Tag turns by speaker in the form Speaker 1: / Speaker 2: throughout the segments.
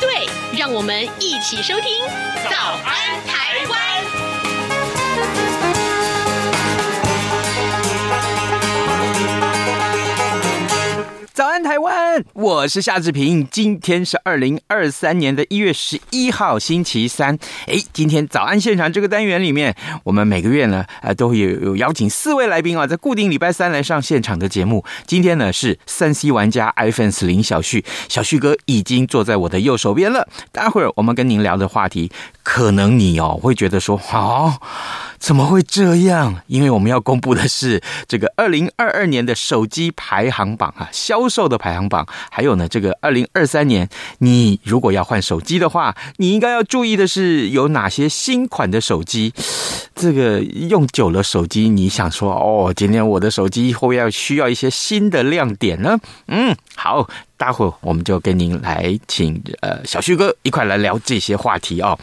Speaker 1: 对，让我们一起收听《早安台湾》。
Speaker 2: 早安，台湾！我是夏志平。今天是二零二三年的一月十一号，星期三。哎，今天早安现场这个单元里面，我们每个月呢，呃，都会有有邀请四位来宾啊，在固定礼拜三来上现场的节目。今天呢是三 C 玩家 iPhone 四林小旭，小旭哥已经坐在我的右手边了。待会儿我们跟您聊的话题，可能你哦会觉得说，好、哦。怎么会这样？因为我们要公布的是这个二零二二年的手机排行榜啊，销售的排行榜。还有呢，这个二零二三年，你如果要换手机的话，你应该要注意的是有哪些新款的手机。这个用久了手机，你想说哦，今天我的手机会不会要需要一些新的亮点呢？嗯，好。待会我们就跟您来请呃小旭哥一块来聊这些话题哦。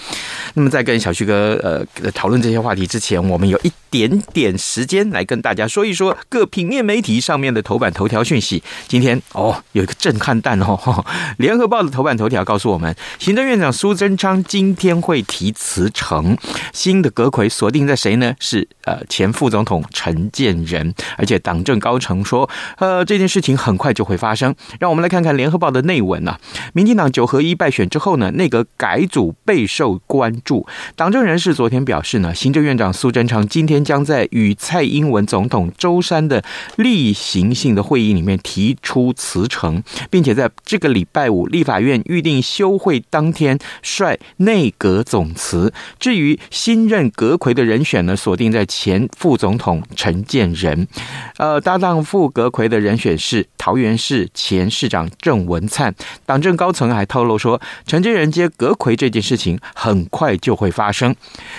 Speaker 2: 那么在跟小旭哥呃讨论这些话题之前，我们有一点点时间来跟大家说一说各平面媒体上面的头版头条讯息。今天哦有一个震撼弹哦，《联合报》的头版头条告诉我们，行政院长苏贞昌今天会提辞呈，新的阁揆锁定在谁呢？是呃前副总统陈建仁，而且党政高层说呃这件事情很快就会发生。让我们来看。看联合报的内文啊，民进党九合一败选之后呢，内阁改组备受关注。党政人士昨天表示呢，行政院长苏贞昌今天将在与蔡英文总统周三的例行性的会议里面提出辞呈，并且在这个礼拜五立法院预定休会当天率内阁总辞。至于新任阁揆的人选呢，锁定在前副总统陈建仁，呃，搭档副阁揆的人选是桃园市前市长。郑文灿，党政高层还透露说，陈真仁接阁魁这件事情很快就会发生。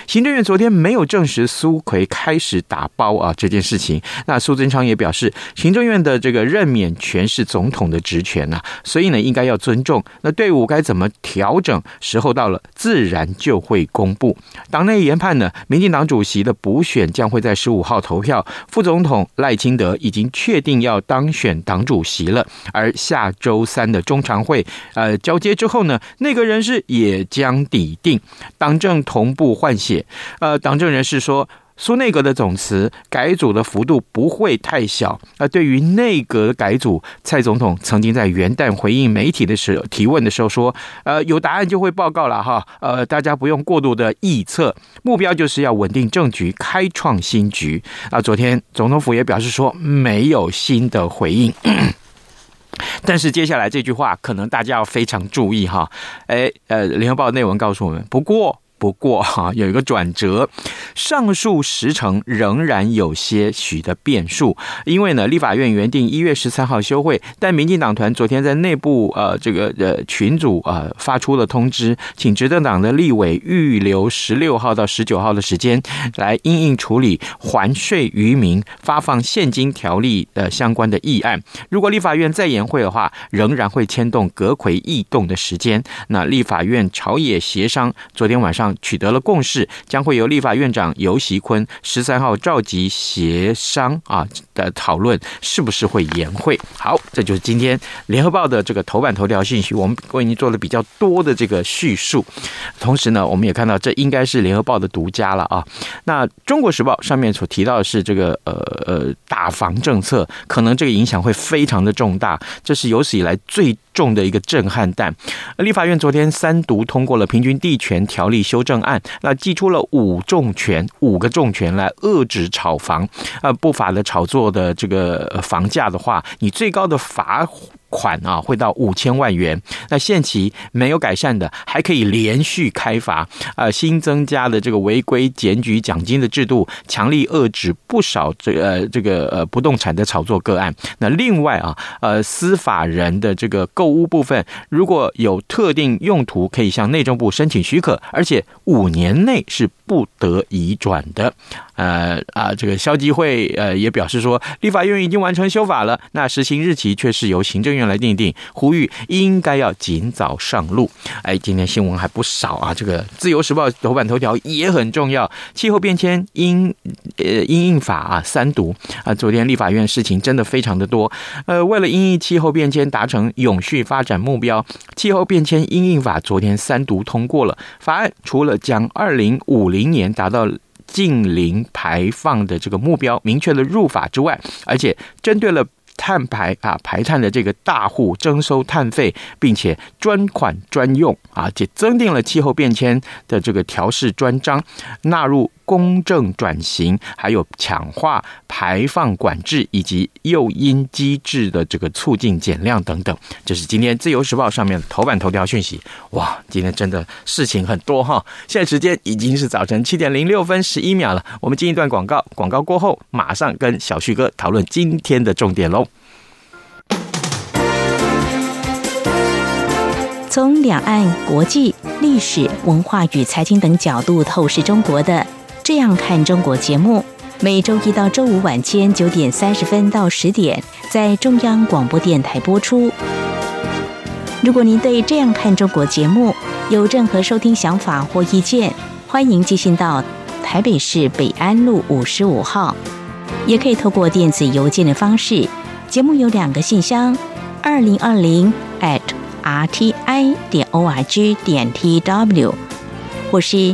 Speaker 2: 行政院昨天没有证实苏奎开始打包啊这件事情。那苏贞昌也表示，行政院的这个任免权是总统的职权呐，所以呢应该要尊重。那队伍该怎么调整？时候到了，自然就会公布。党内研判呢，民进党主席的补选将会在十五号投票。副总统赖清德已经确定要当选党主席了，而下。周三的中常会，呃，交接之后呢，内阁人士也将抵定，党政同步换血。呃，党政人士说，苏内阁的总辞改组的幅度不会太小。呃，对于内阁改组，蔡总统曾经在元旦回应媒体的时候提问的时候说，呃，有答案就会报告了哈，呃，大家不用过度的臆测，目标就是要稳定政局，开创新局。啊，昨天总统府也表示说，没有新的回应。但是接下来这句话可能大家要非常注意哈，哎，呃，联合报内文告诉我们，不过。不过哈，有一个转折，上述时程仍然有些许的变数，因为呢，立法院原定一月十三号休会，但民进党团昨天在内部呃这个呃群组呃发出了通知，请执政党的立委预留十六号到十九号的时间来应应处理还税于民、发放现金条例呃相关的议案。如果立法院再延会的话，仍然会牵动阁揆异动的时间。那立法院朝野协商，昨天晚上。取得了共识，将会由立法院长游锡堃十三号召集协商啊的讨论，是不是会延会？好，这就是今天联合报的这个头版头条信息，我们为您做了比较多的这个叙述。同时呢，我们也看到这应该是联合报的独家了啊。那中国时报上面所提到的是这个呃呃打房政策，可能这个影响会非常的重大，这是有史以来最重的一个震撼弹。立法院昨天三读通过了平均地权条例修正案，那寄出了五重权，五个重拳来遏制炒房，呃，不法的炒作的这个房价的话，你最高的罚款啊，会到五千万元。那限期没有改善的，还可以连续开罚。呃，新增加的这个违规检举奖金的制度，强力遏制不少这、呃这个呃不动产的炒作个案。那另外啊，呃，司法人的这个购物部分，如果有特定用途，可以向内政部申请许可，而且五年内是不得移转的。呃啊，这个消基会呃也表示说，立法院已经完成修法了，那实行日期却是由行政院来定定，呼吁应该要尽早上路。哎，今天新闻还不少啊，这个《自由时报》头版头条也很重要，气候变迁因呃因应法啊三读啊，昨天立法院事情真的非常的多。呃，为了因应气候变迁达成永续发展目标，气候变迁因应法昨天三读通过了法案，除了将二零五零年达到近零排放的这个目标明确了入法之外，而且针对了。碳排啊，排碳的这个大户征收碳费，并且专款专用啊，且增定了气候变迁的这个调试专章，纳入。公正转型，还有强化排放管制以及诱因机制的这个促进减量等等，这是今天《自由时报》上面头版头条讯息。哇，今天真的事情很多哈！现在时间已经是早晨七点零六分十一秒了，我们进一段广告，广告过后马上跟小旭哥讨论今天的重点喽。
Speaker 3: 从两岸、国际、历史文化与财经等角度透视中国的。这样看中国节目，每周一到周五晚间九点三十分到十点，在中央广播电台播出。如果您对这样看中国节目有任何收听想法或意见，欢迎寄信到台北市北安路五十五号，也可以透过电子邮件的方式。节目有两个信箱：二零二零 at rti 点 org 点 tw，或是。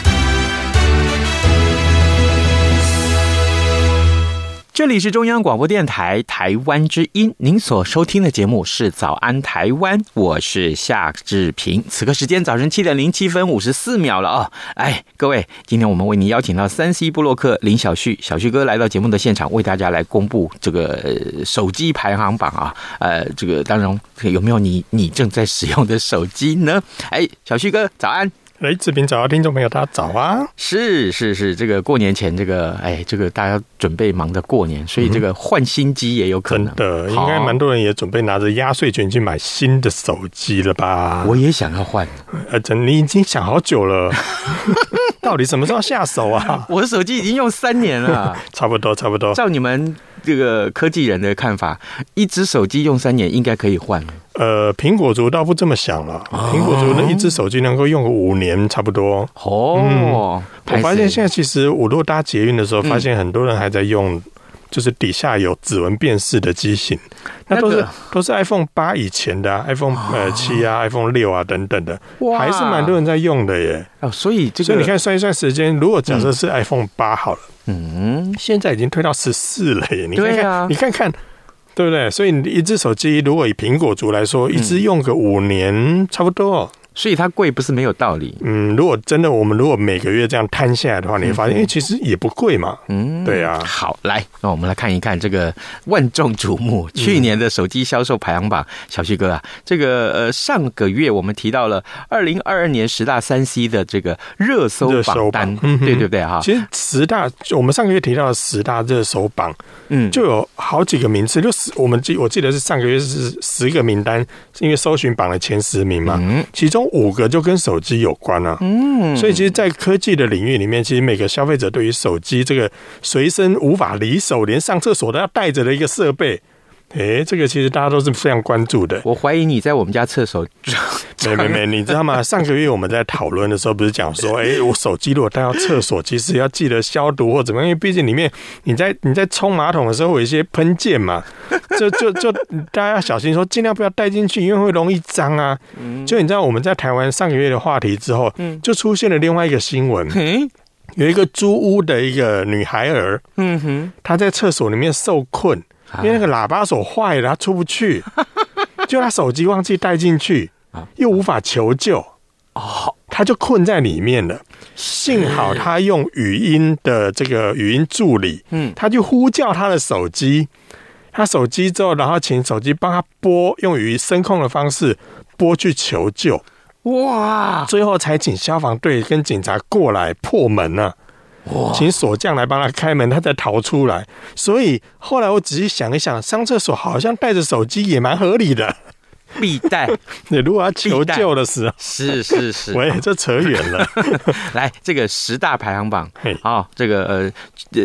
Speaker 2: 这里是中央广播电台台湾之音，您所收听的节目是《早安台湾》，我是夏志平。此刻时间早晨七点零七分五十四秒了啊、哦！哎，各位，今天我们为您邀请到三 C 部落客林小旭，小旭哥来到节目的现场，为大家来公布这个手机排行榜啊。呃，这个当然有没有你你正在使用的手机呢？哎，小旭哥，早安。
Speaker 4: 来，志平早啊，听众朋友，大家早啊！
Speaker 2: 是是是，这个过年前，这个哎，这个大家准备忙着过年，所以这个换新机也有可能。
Speaker 4: 真的，应该蛮多人也准备拿着压岁钱去买新的手机了吧？
Speaker 2: 我也想要换，
Speaker 4: 呃，真你已经想好久了，到底什么时候下手啊？
Speaker 2: 我的手机已经用三年了，
Speaker 4: 差不多差不多。
Speaker 2: 照你们这个科技人的看法，一只手机用三年应该可以换。
Speaker 4: 呃，苹果族倒不这么想了。苹果族那一只手机能够用个五年差不多。
Speaker 2: 哦、嗯，
Speaker 4: 我发现现在其实我如果搭捷运的时候，发现很多人还在用，就是底下有指纹辨识的机型，那都是都是 iPhone 八以前的、啊、iPhone 呃七啊、iPhone 六啊等等的，还是蛮多人在用的耶。
Speaker 2: 哦，所以这个，
Speaker 4: 所以你看算一算时间，如果假设是 iPhone 八好了，嗯，现在已经推到十四了耶。你看看，你看看。对不对？所以你一只手机，如果以苹果族来说，一只用个五年差不多。
Speaker 2: 所以它贵不是没有道理。
Speaker 4: 嗯，如果真的我们如果每个月这样摊下来的话，你会发现，哎，其实也不贵嘛。嗯，对啊。
Speaker 2: 好，来，那我们来看一看这个万众瞩目去年的手机销售排行榜。小旭哥啊，这个呃上个月我们提到了二零二二年十大三 C 的这个热搜榜单，对对对哈。
Speaker 4: 其实十大我们上个月提到的十大热搜榜，嗯，就有好几个名次，就十我们记我记得是上个月是十个名单，是因为搜寻榜的前十名嘛，嗯，其中。五个就跟手机有关啊，嗯，所以其实，在科技的领域里面，其实每个消费者对于手机这个随身无法离手，连上厕所都要带着的一个设备，哎，这个其实大家都是非常关注的。
Speaker 2: 我怀疑你在我们家厕所。
Speaker 4: 没没没，你知道吗？上个月我们在讨论的时候，不是讲说，哎，我手机如果带到厕所，其实要记得消毒或怎么样，因为毕竟里面你在你在冲马桶的时候有一些喷溅嘛，就就就大家要小心，说尽量不要带进去，因为会容易脏啊。就你知道我们在台湾上个月的话题之后，就出现了另外一个新闻，有一个租屋的一个女孩儿，嗯哼，她在厕所里面受困。因为那个喇叭锁坏了，他出不去，就他手机忘记带进去，又无法求救，哦，他就困在里面了。幸好他用语音的这个语音助理，嗯，他就呼叫他的手机，他手机之后，然后请手机帮他拨，用语音声控的方式拨去求救。哇！最后才请消防队跟警察过来破门呢。请锁匠来帮他开门，他再逃出来。所以后来我仔细想一想，上厕所好像带着手机也蛮合理的，
Speaker 2: 必带。
Speaker 4: 你如果要求救的时候，
Speaker 2: 是是是，
Speaker 4: 喂，这扯远了。
Speaker 2: 来，这个十大排行榜，好，这个呃呃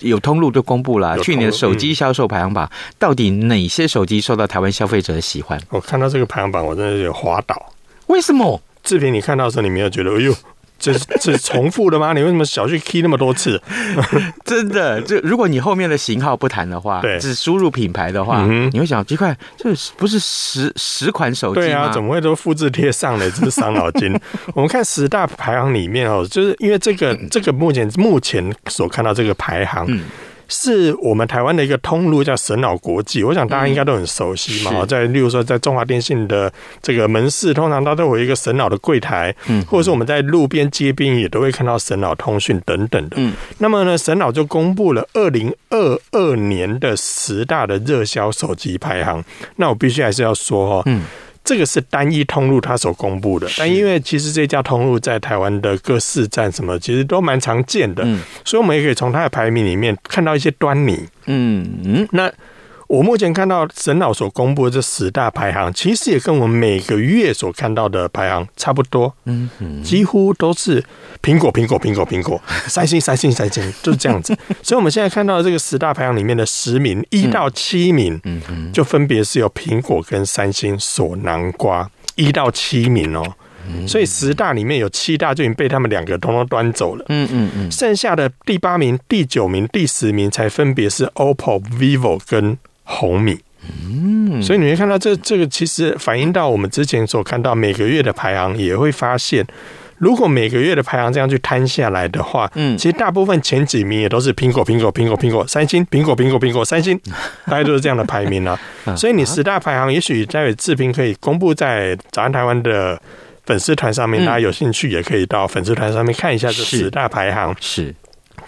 Speaker 2: 有通路都公布了，去年手机销售排行榜，到底哪些手机受到台湾消费者的喜欢？
Speaker 4: 我看到这个排行榜，我真的有滑倒。
Speaker 2: 为什么？
Speaker 4: 志平，你看到的时候，你没有觉得？哎呦！这是这是重复的吗？你为什么小去 key 那么多次？
Speaker 2: 真的，就如果你后面的型号不谈的话，对，只输入品牌的话，嗯、你会想奇怪，这不是十十款手
Speaker 4: 机啊，怎么会都复制贴上呢？真是伤脑筋。我们看十大排行里面哦，就是因为这个这个目前目前所看到这个排行。嗯是我们台湾的一个通路，叫神脑国际。我想大家应该都很熟悉嘛。在例如说，在中华电信的这个门市，通常它都有一个神脑的柜台，嗯，或者是我们在路边街边也都会看到神脑通讯等等的。嗯，那么呢，神脑就公布了二零二二年的十大的热销手机排行。那我必须还是要说哦，嗯。这个是单一通路它所公布的，但因为其实这家通路在台湾的各市站什么，其实都蛮常见的，所以我们也可以从它的排名里面看到一些端倪。嗯嗯，那。我目前看到神脑所公布的这十大排行，其实也跟我们每个月所看到的排行差不多。嗯嗯，几乎都是苹果、苹果、苹果、苹果，三星、三星、三星，就是这样子。所以我们现在看到的这个十大排行里面的十名，一到七名，嗯嗯，就分别是由苹果跟三星所囊瓜，一到七名哦。所以十大里面有七大就已经被他们两个通通端走了。嗯嗯嗯，剩下的第八名、第九名、第十名才分别是 OPPO、vivo 跟。红米，嗯，所以你会看到这这个其实反映到我们之前所看到每个月的排行，也会发现，如果每个月的排行这样去摊下来的话，嗯，其实大部分前几名也都是苹果、苹果、苹果、苹果、三星、苹果、苹果、苹果、三星，大概都是这样的排名啊。所以你十大排行，也许待会志平可以公布在早安台湾的粉丝团上面，大家有兴趣也可以到粉丝团上面看一下这十大排行。是。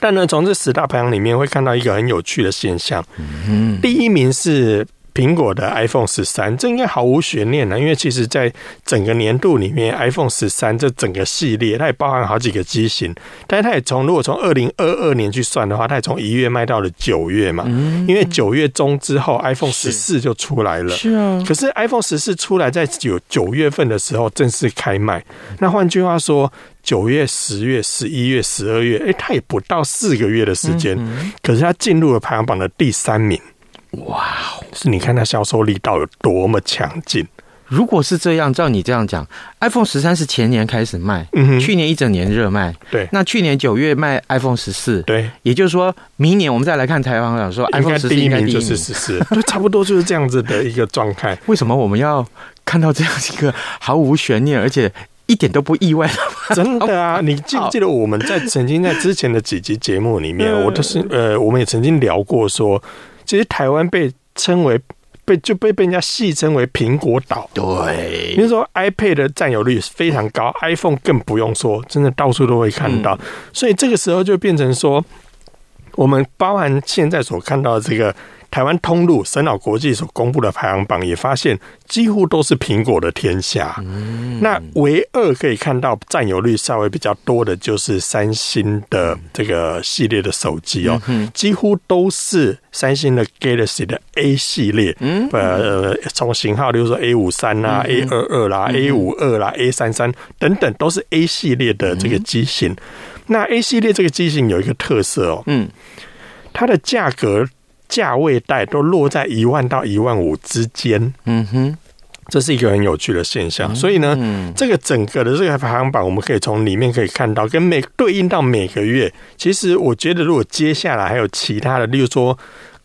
Speaker 4: 但呢，从这十大排行里面会看到一个很有趣的现象。嗯，第一名是苹果的 iPhone 十三，这应该毫无悬念了，因为其实在整个年度里面，iPhone 十三这整个系列，它也包含好几个机型，但是它也从如果从二零二二年去算的话，它也从一月卖到了九月嘛。嗯，因为九月中之后，iPhone 十四就出来了。是啊。可是 iPhone 十四出来在九九月份的时候正式开卖，那换句话说。九月、十月、十一月、十二月，哎，它也不到四个月的时间，可是它进入了排行榜的第三名。哇！是你看它销售力道有多么强劲。
Speaker 2: 如果是这样，照你这样讲，iPhone 十三是前年开始卖，嗯，去年一整年热卖。
Speaker 4: 对，
Speaker 2: 那去年九月卖 iPhone 十四，
Speaker 4: 对，也
Speaker 2: 就是说明年我们再来看台湾讲说 iPhone 十四
Speaker 4: 第一名就是十四，对，差不多就是这样子的一个状态。
Speaker 2: 为什么我们要看到这样一个毫无悬念，而且？一点都不意外，
Speaker 4: 真的啊！你记不记得我们在曾经在之前的几集节目里面，我都是呃，我们也曾经聊过说，其实台湾被称为被就被被人家戏称为苹果岛。对，比如说 iPad 的占有率非常高，iPhone 更不用说，真的到处都会看到。所以这个时候就变成说，我们包含现在所看到的这个。台湾通路神脑国际所公布的排行榜也发现，几乎都是苹果的天下。嗯、那唯二可以看到占有率稍微比较多的，就是三星的这个系列的手机哦，几乎都是三星的 Galaxy 的 A 系列。嗯，呃，从型号，比如说 A 五三啦、A 二二啦、A 五二啦、A 三三等等，都是 A 系列的这个机型。嗯、那 A 系列这个机型有一个特色哦，嗯，它的价格。价位带都落在一万到一万五之间。嗯哼。这是一个很有趣的现象，所以呢，嗯、这个整个的这个排行榜，我们可以从里面可以看到，跟每对应到每个月。其实我觉得，如果接下来还有其他的，例如说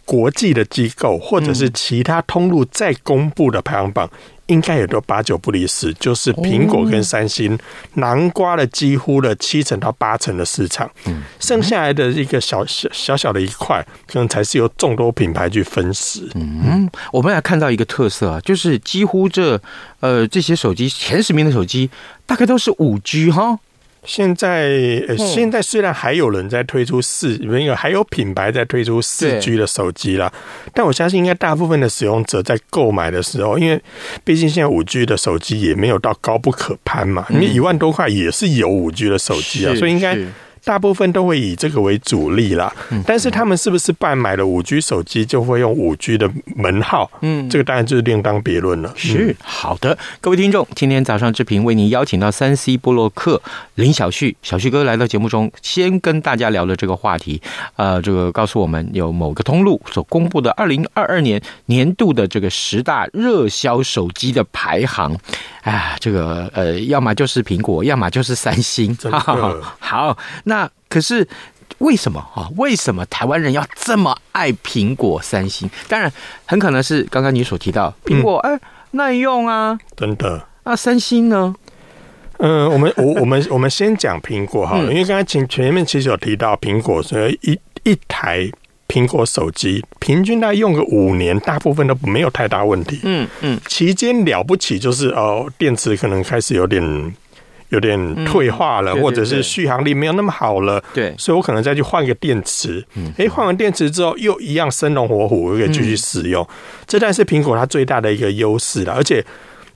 Speaker 4: 国际的机构，或者是其他通路再公布的排行榜。应该也都八九不离十，就是苹果跟三星南瓜了几乎了七成到八成的市场，剩下来的一个小小小小的一块，可能才是由众多品牌去分食。
Speaker 2: 嗯，我们还看到一个特色啊，就是几乎这呃这些手机前十名的手机，大概都是五 G 哈。
Speaker 4: 现在，呃，现在虽然还有人在推出四，没有还有品牌在推出四 G 的手机啦，但我相信应该大部分的使用者在购买的时候，因为毕竟现在五 G 的手机也没有到高不可攀嘛，因为一万多块也是有五 G 的手机啊，所以应该。大部分都会以这个为主力啦，但是他们是不是办买了五 G 手机就会用五 G 的门号？嗯，这个当然就是另当别论了。
Speaker 2: 是好的，各位听众，今天早上志平为您邀请到三 C 部落客林小旭，小旭哥来到节目中，先跟大家聊了这个话题。呃，这个告诉我们有某个通路所公布的二零二二年年度的这个十大热销手机的排行。啊，这个呃，要么就是苹果，要么就是三星。好，好，那可是为什么啊？为什么台湾人要这么爱苹果、三星？当然，很可能是刚刚你所提到苹果，哎、嗯，耐用啊，
Speaker 4: 真的。
Speaker 2: 那三星呢？
Speaker 4: 嗯，我们我我们我们先讲苹果好了，嗯、因为刚才前前面其实有提到苹果，所以一一台。苹果手机平均大概用个五年，大部分都没有太大问题。嗯嗯，期间了不起就是哦，电池可能开始有点有点退化了，或者是续航力没有那么好了。对，所以我可能再去换个电池。嗯，哎，换完电池之后又一样生龙活虎，我可以继续使用。这但是苹果它最大的一个优势了，而且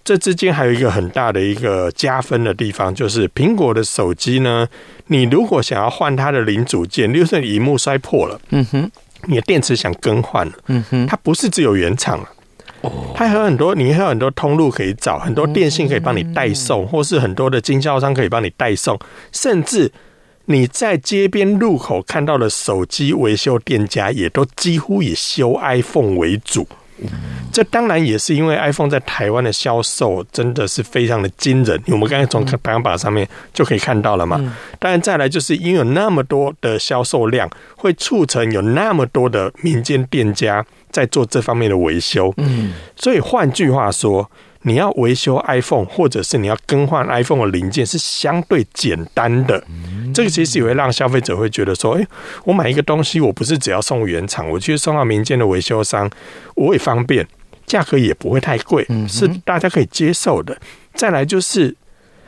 Speaker 4: 这之间还有一个很大的一个加分的地方，就是苹果的手机呢。你如果想要换它的零组件，例如说你萤幕摔破了，嗯哼，你的电池想更换了，嗯哼，它不是只有原厂啊，哦，它还有很多，你还有很多通路可以找，很多电信可以帮你代送，或是很多的经销商可以帮你代送，甚至你在街边路口看到的手机维修店家，也都几乎以修 iPhone 为主。这当然也是因为 iPhone 在台湾的销售真的是非常的惊人，我们刚才从排行榜上面就可以看到了嘛。当然再来就是因为有那么多的销售量，会促成有那么多的民间店家在做这方面的维修。嗯，所以换句话说。你要维修 iPhone，或者是你要更换 iPhone 的零件，是相对简单的。这个其实也会让消费者会觉得说：“哎，我买一个东西，我不是只要送原厂，我去送到民间的维修商，我也方便，价格也不会太贵，是大家可以接受的。”再来就是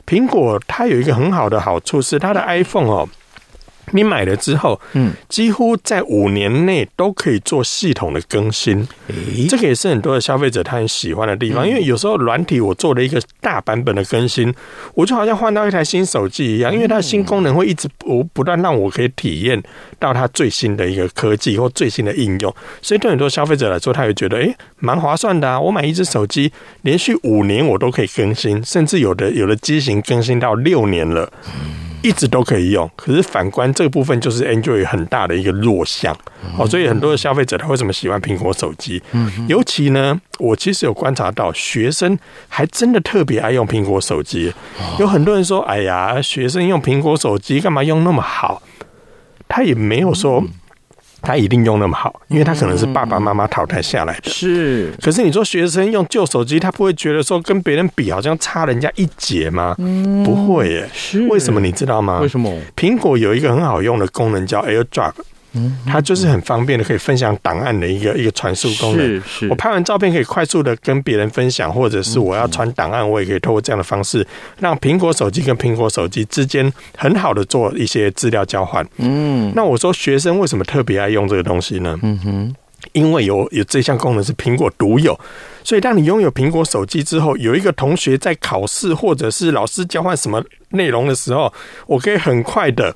Speaker 4: 苹果，它有一个很好的好处是它的 iPhone 哦。你买了之后，嗯，几乎在五年内都可以做系统的更新，诶，这个也是很多的消费者他很喜欢的地方。因为有时候软体我做了一个大版本的更新，我就好像换到一台新手机一样，因为它的新功能会一直不不断让我可以体验到它最新的一个科技或最新的应用，所以对很多消费者来说，他会觉得诶，蛮划算的啊！我买一只手机，连续五年我都可以更新，甚至有的有的机型更新到六年了。一直都可以用，可是反观这个部分就是 Android 很大的一个弱项哦，所以很多的消费者他为什么喜欢苹果手机？尤其呢，我其实有观察到学生还真的特别爱用苹果手机，有很多人说：“哎呀，学生用苹果手机干嘛用那么好？”他也没有说。他一定用那么好，因为他可能是爸爸妈妈淘汰下来的。是，可是你说学生用旧手机，他不会觉得说跟别人比好像差人家一截吗？嗯，不会耶。是，为什么你知道吗？为什么？苹果有一个很好用的功能叫 AirDrop。嗯，它就是很方便的，可以分享档案的一个一个传输功能。是是，我拍完照片可以快速的跟别人分享，或者是我要传档案，我也可以透过这样的方式，让苹果手机跟苹果手机之间很好的做一些资料交换。嗯，那我说学生为什么特别爱用这个东西呢？嗯哼，因为有有这项功能是苹果独有，所以当你拥有苹果手机之后，有一个同学在考试或者是老师交换什么内容的时候，我可以很快的。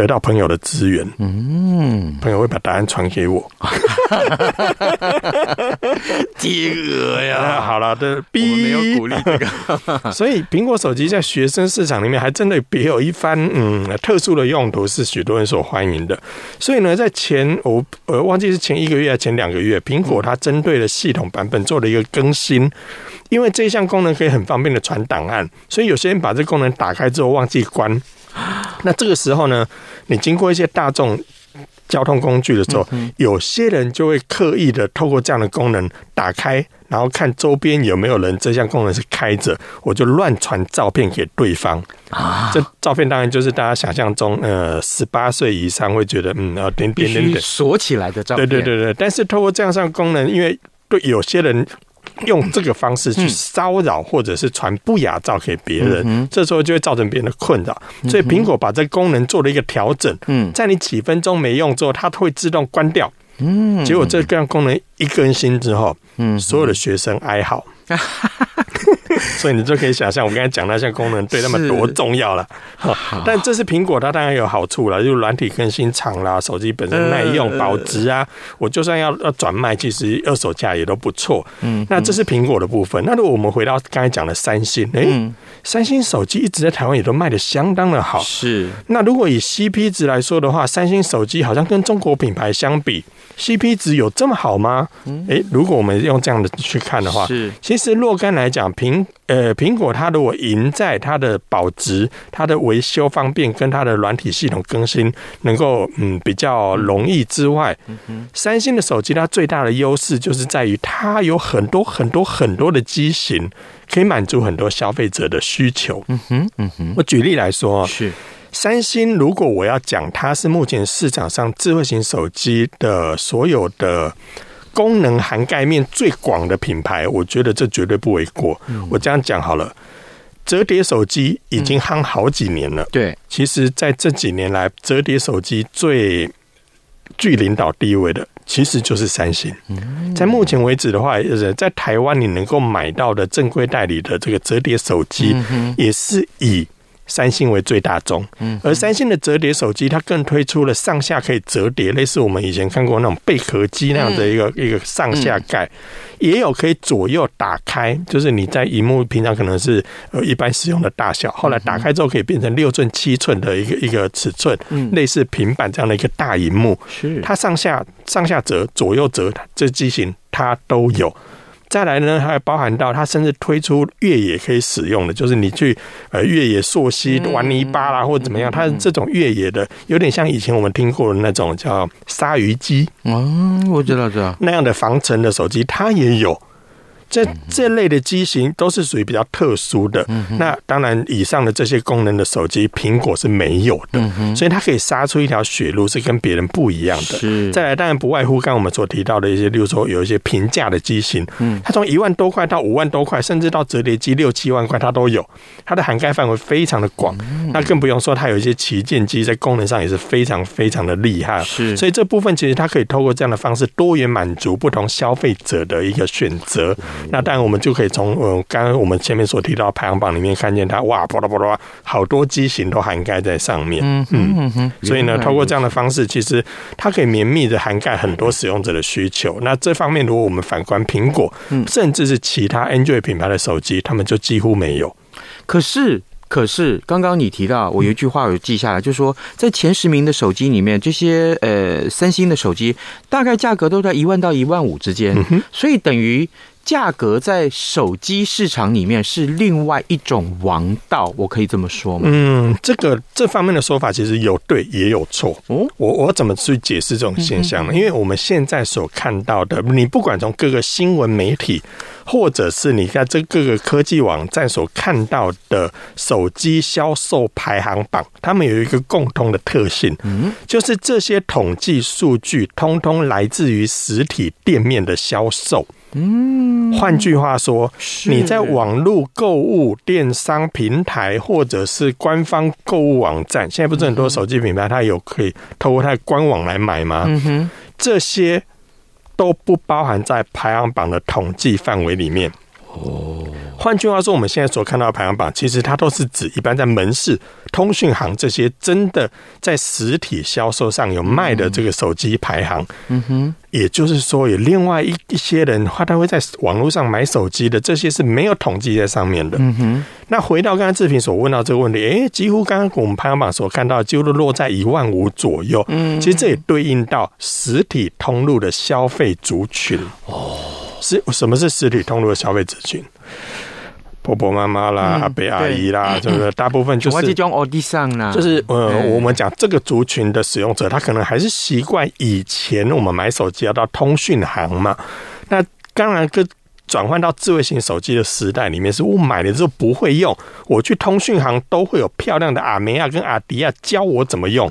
Speaker 4: 得到朋友的资源，嗯，朋友会把答案传给我。
Speaker 2: 饥饿呀！
Speaker 4: 好了，的，我
Speaker 2: 们没有鼓励这个。
Speaker 4: 所以苹果手机在学生市场里面还真的别有一番嗯特殊的用途，是许多人所欢迎的。所以呢，在前我呃忘记是前一个月还是前两个月，苹果它针对的系统版本做了一个更新，因为这项功能可以很方便的传档案，所以有些人把这功能打开之后忘记关，那这个时候呢，你经过一些大众。交通工具的时候，有些人就会刻意的透过这样的功能打开，然后看周边有没有人这项功能是开着，我就乱传照片给对方啊。这照片当然就是大家想象中，呃，十八岁以上会觉得，嗯，啊，点点点点
Speaker 2: 锁起来的照片。
Speaker 4: 对对对对，但是透过这样上功能，因为对有些人。用这个方式去骚扰或者是传不雅照给别人，嗯，这时候就会造成别人的困扰。所以苹果把这个功能做了一个调整，嗯，在你几分钟没用之后，它会自动关掉。嗯，结果这个功能一更新之后，嗯，所有的学生哀嚎。所以你就可以想象，我刚才讲那些功能对他们多重要了。但这是苹果，它当然有好处了，就是软体更新长啦，手机本身耐用、保值啊。我就算要要转卖，其实二手价也都不错。嗯，那这是苹果的部分。那如果我们回到刚才讲的三星，哎，三星手机一直在台湾也都卖的相当的好。是。那如果以 CP 值来说的话，三星手机好像跟中国品牌相比，CP 值有这么好吗？哎，如果我们用这样的去看的话，是。其实若干来讲，苹呃，苹果它如果赢在它的保值、它的维修方便跟它的软体系统更新能够嗯比较容易之外，三星的手机它最大的优势就是在于它有很多很多很多的机型可以满足很多消费者的需求。嗯哼，嗯哼。我举例来说，是三星，如果我要讲它是目前市场上智慧型手机的所有的。功能涵盖面最广的品牌，我觉得这绝对不为过。我这样讲好了，折叠手机已经夯好几年了。对，其实在这几年来，折叠手机最具领导地位的，其实就是三星。在目前为止的话，在台湾你能够买到的正规代理的这个折叠手机，也是以。三星为最大宗，嗯。而三星的折叠手机，它更推出了上下可以折叠，类似我们以前看过那种贝壳机那样的一个一个上下盖，也有可以左右打开，就是你在荧幕平常可能是呃一般使用的大小，后来打开之后可以变成六寸、七寸的一个一个尺寸，类似平板这样的一个大荧幕，是。它上下上下折、左右折，这机型它都有。再来呢，还包含到它甚至推出越野可以使用的，就是你去呃越野溯溪玩泥巴啦，或者怎么样，它这种越野的有点像以前我们听过的那种叫鲨鱼机。嗯，我知道，知道那样的防尘的手机，它也有。这这类的机型都是属于比较特殊的。那当然，以上的这些功能的手机，苹果是没有的，所以它可以杀出一条血路，是跟别人不一样的。是。再来，当然不外乎刚刚我们所提到的一些，例如说有一些平价的机型，嗯，它从一万多块到五万多块，甚至到折叠机六七万块，它都有。它的涵盖范围非常的广，那更不用说它有一些旗舰机，在功能上也是非常非常的厉害。是。所以这部分其实它可以透过这样的方式，多元满足不同消费者的一个选择。那当然，我们就可以从呃，刚刚我们前面所提到排行榜里面看见它，哇，啪啦啪啦，好多机型都涵盖在上面。嗯嗯嗯。所以呢，透过这样的方式，其实它可以绵密的涵盖很多使用者的需求。那这方面，如果我们反观苹果，甚至是其他 Android 品牌的手机，他们就几乎没有。
Speaker 2: 可是。可是刚刚你提到，我有一句话我有记下来，就是说在前十名的手机里面，这些呃三星的手机大概价格都在一万到一万五之间，所以等于。价格在手机市场里面是另外一种王道，我可以这么说吗？
Speaker 4: 嗯，这个这方面的说法其实有对也有错。哦，我我怎么去解释这种现象呢？因为我们现在所看到的，你不管从各个新闻媒体，或者是你在这各个科技网站所看到的手机销售排行榜，他们有一个共通的特性，嗯，就是这些统计数据通通来自于实体店面的销售。嗯，换句话说，你在网络购物电商平台或者是官方购物网站，现在不是很多手机品牌它有可以透过它的官网来买吗？嗯哼，这些都不包含在排行榜的统计范围里面。哦。换句话说，我们现在所看到的排行榜，其实它都是指一般在门市、通讯行这些真的在实体销售上有卖的这个手机排行。嗯哼，也就是说，有另外一一些人，他他会在网络上买手机的，这些是没有统计在上面的。嗯哼，那回到刚才志平所问到这个问题，诶，几乎刚刚我们排行榜所看到的，几乎都落在一万五左右。嗯，其实这也对应到实体通路的消费族群。哦，是什么是实体通路的消费族群？婆婆妈妈啦，嗯、阿伯阿姨啦，这个大部分就是就是呃，我们讲这个族群的使用者，他可能还是习惯以前我们买手机要到通讯行嘛。那当然，跟转换到智慧型手机的时代里面，是我买了之后不会用，我去通讯行都会有漂亮的阿梅亚跟阿迪亚教我怎么用。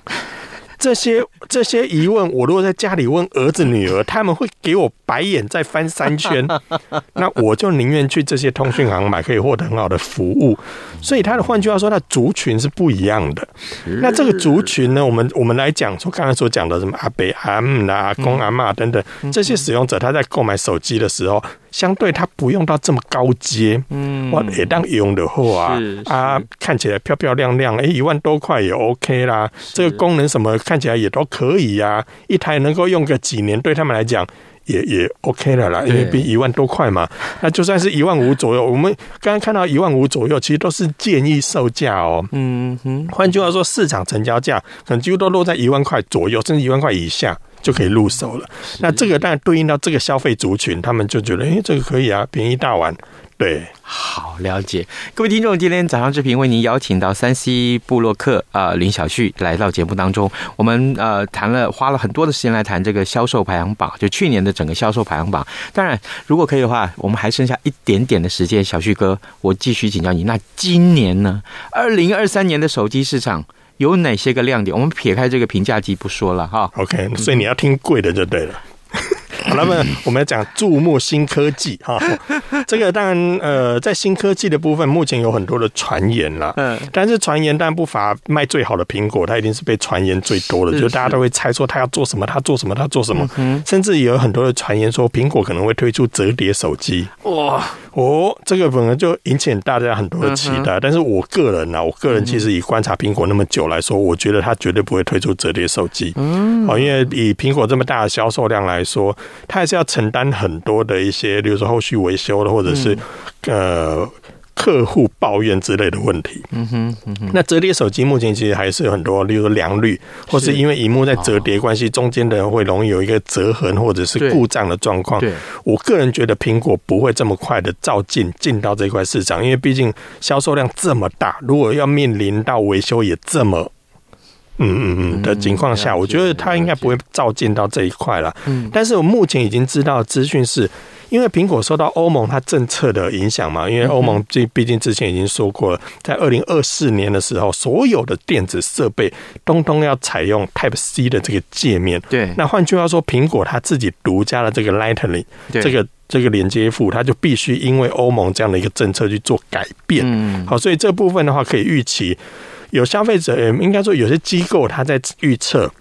Speaker 4: 这些这些疑问，我如果在家里问儿子女儿，他们会给我白眼再翻三圈。那我就宁愿去这些通讯行买，可以获得很好的服务。所以，他的换句话说，他族群是不一样的。那这个族群呢，我们我们来讲，说刚才所讲的什么阿北阿姆啦、阿公阿妈等等这些使用者，他在购买手机的时候。相对它不用到这么高阶，嗯，我也当用的话啊，啊，看起来漂漂亮亮，哎，一万多块也 OK 啦。这个功能什么看起来也都可以呀，啊，一台能够用个几年，对他们来讲也也 OK 了啦，因为比一万多块嘛，那就算是一万五左右，我们刚刚看到一万五左右，其实都是建议售价哦。嗯哼，换句话说，市场成交价可能几乎都落在一万块左右，甚至一万块以下。就可以入手了。那这个当然对应到这个消费族群，他们就觉得，哎，这个可以啊，便宜大碗。对，
Speaker 2: 好了解。各位听众，今天早上志平为您邀请到三西布洛克啊、呃、林小旭来到节目当中，我们呃谈了花了很多的时间来谈这个销售排行榜，就去年的整个销售排行榜。当然，如果可以的话，我们还剩下一点点的时间，小旭哥，我继续请教你。那今年呢？二零二三年的手机市场。有哪些个亮点？我们撇开这个平价机不说了哈。
Speaker 4: OK，所以你要听贵的就对了。好，那么我们要讲注目新科技哈。这个当然呃，在新科技的部分，目前有很多的传言啦。嗯。但是传言当然不乏卖最好的苹果，它一定是被传言最多的，就大家都会猜说它要做什么，它做什么，它做什么。嗯。甚至也有很多的传言说，苹果可能会推出折叠手机。哇。哦，这个本来就引起大家很多的期待，但是我个人呢、啊，我个人其实以观察苹果那么久来说，我觉得它绝对不会推出折叠手机。嗯，哦，因为以苹果这么大的销售量来说，它还是要承担很多的一些，比如说后续维修的，或者是呃。客户抱怨之类的问题，嗯哼，嗯哼，那折叠手机目前其实还是有很多，例如良率，或是因为荧幕在折叠关系，中间的会容易有一个折痕或者是故障的状况。对，我个人觉得苹果不会这么快的照进进到这块市场，因为毕竟销售量这么大，如果要面临到维修也这么，嗯嗯嗯的情况下，我觉得它应该不会照进到这一块了。嗯，但是我目前已经知道资讯是。因为苹果受到欧盟它政策的影响嘛，因为欧盟这毕竟之前已经说过了，在二零二四年的时候，所有的电子设备通通要采用 Type C 的这个界面。对。那换句话说，苹果它自己独家的这个 Lightning 这个这个连接埠，它就必须因为欧盟这样的一个政策去做改变。嗯。好，所以这部分的话，可以预期有消费者，应该说有些机构他在预测，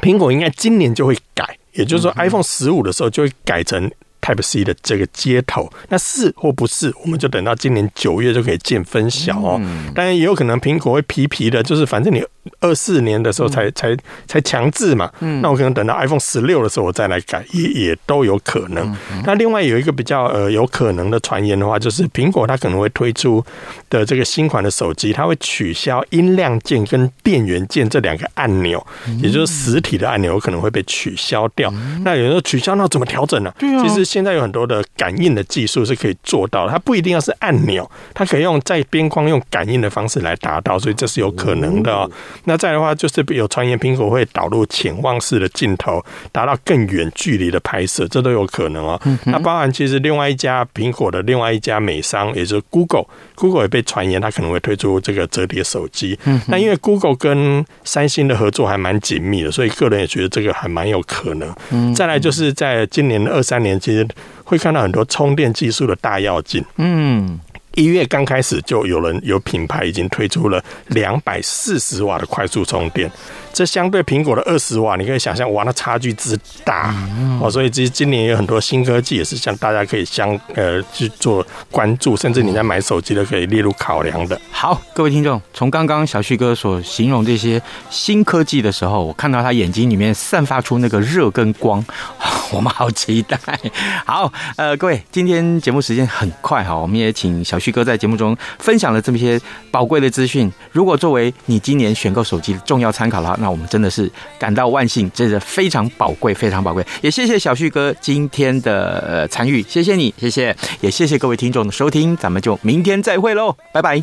Speaker 4: 苹果应该今年就会改，也就是说，iPhone 十五的时候就会改成。Type C 的这个接头，那是或不是，我们就等到今年九月就可以见分晓哦。当然也有可能苹果会皮皮的，就是反正你二四年的时候才才才强制嘛。那我可能等到 iPhone 十六的时候我再来改，也也都有可能。那另外有一个比较呃有可能的传言的话，就是苹果它可能会推出的这个新款的手机，它会取消音量键跟电源键这两个按钮，也就是实体的按钮可能会被取消掉。那有人说取消，那怎么调整呢？其实。现在有很多的感应的技术是可以做到，它不一定要是按钮，它可以用在边框用感应的方式来达到，所以这是有可能的哦。那再的话，就是有传言苹果会导入潜望式的镜头，达到更远距离的拍摄，这都有可能哦。那包含其实另外一家苹果的另外一家美商，也就是 Google，Google 也被传言它可能会推出这个折叠手机。那因为 Google 跟三星的合作还蛮紧密的，所以个人也觉得这个还蛮有可能。嗯再来就是在今年的二三年，其实。会看到很多充电技术的大跃进。嗯，一月刚开始就有人有品牌已经推出了两百四十瓦的快速充电。这相对苹果的二十瓦，你可以想象，哇，那差距之大哦。所以其实今年有很多新科技，也是像大家可以相呃去做关注，甚至你在买手机都可以列入考量的。
Speaker 2: 好，各位听众，从刚刚小旭哥所形容这些新科技的时候，我看到他眼睛里面散发出那个热跟光，我们好期待。好，呃，各位，今天节目时间很快哈，我们也请小旭哥在节目中分享了这么些宝贵的资讯。如果作为你今年选购手机的重要参考的话，那我们真的是感到万幸，真的非常宝贵，非常宝贵。也谢谢小旭哥今天的参与，谢谢你，谢谢，也谢谢各位听众的收听，咱们就明天再会喽，拜拜。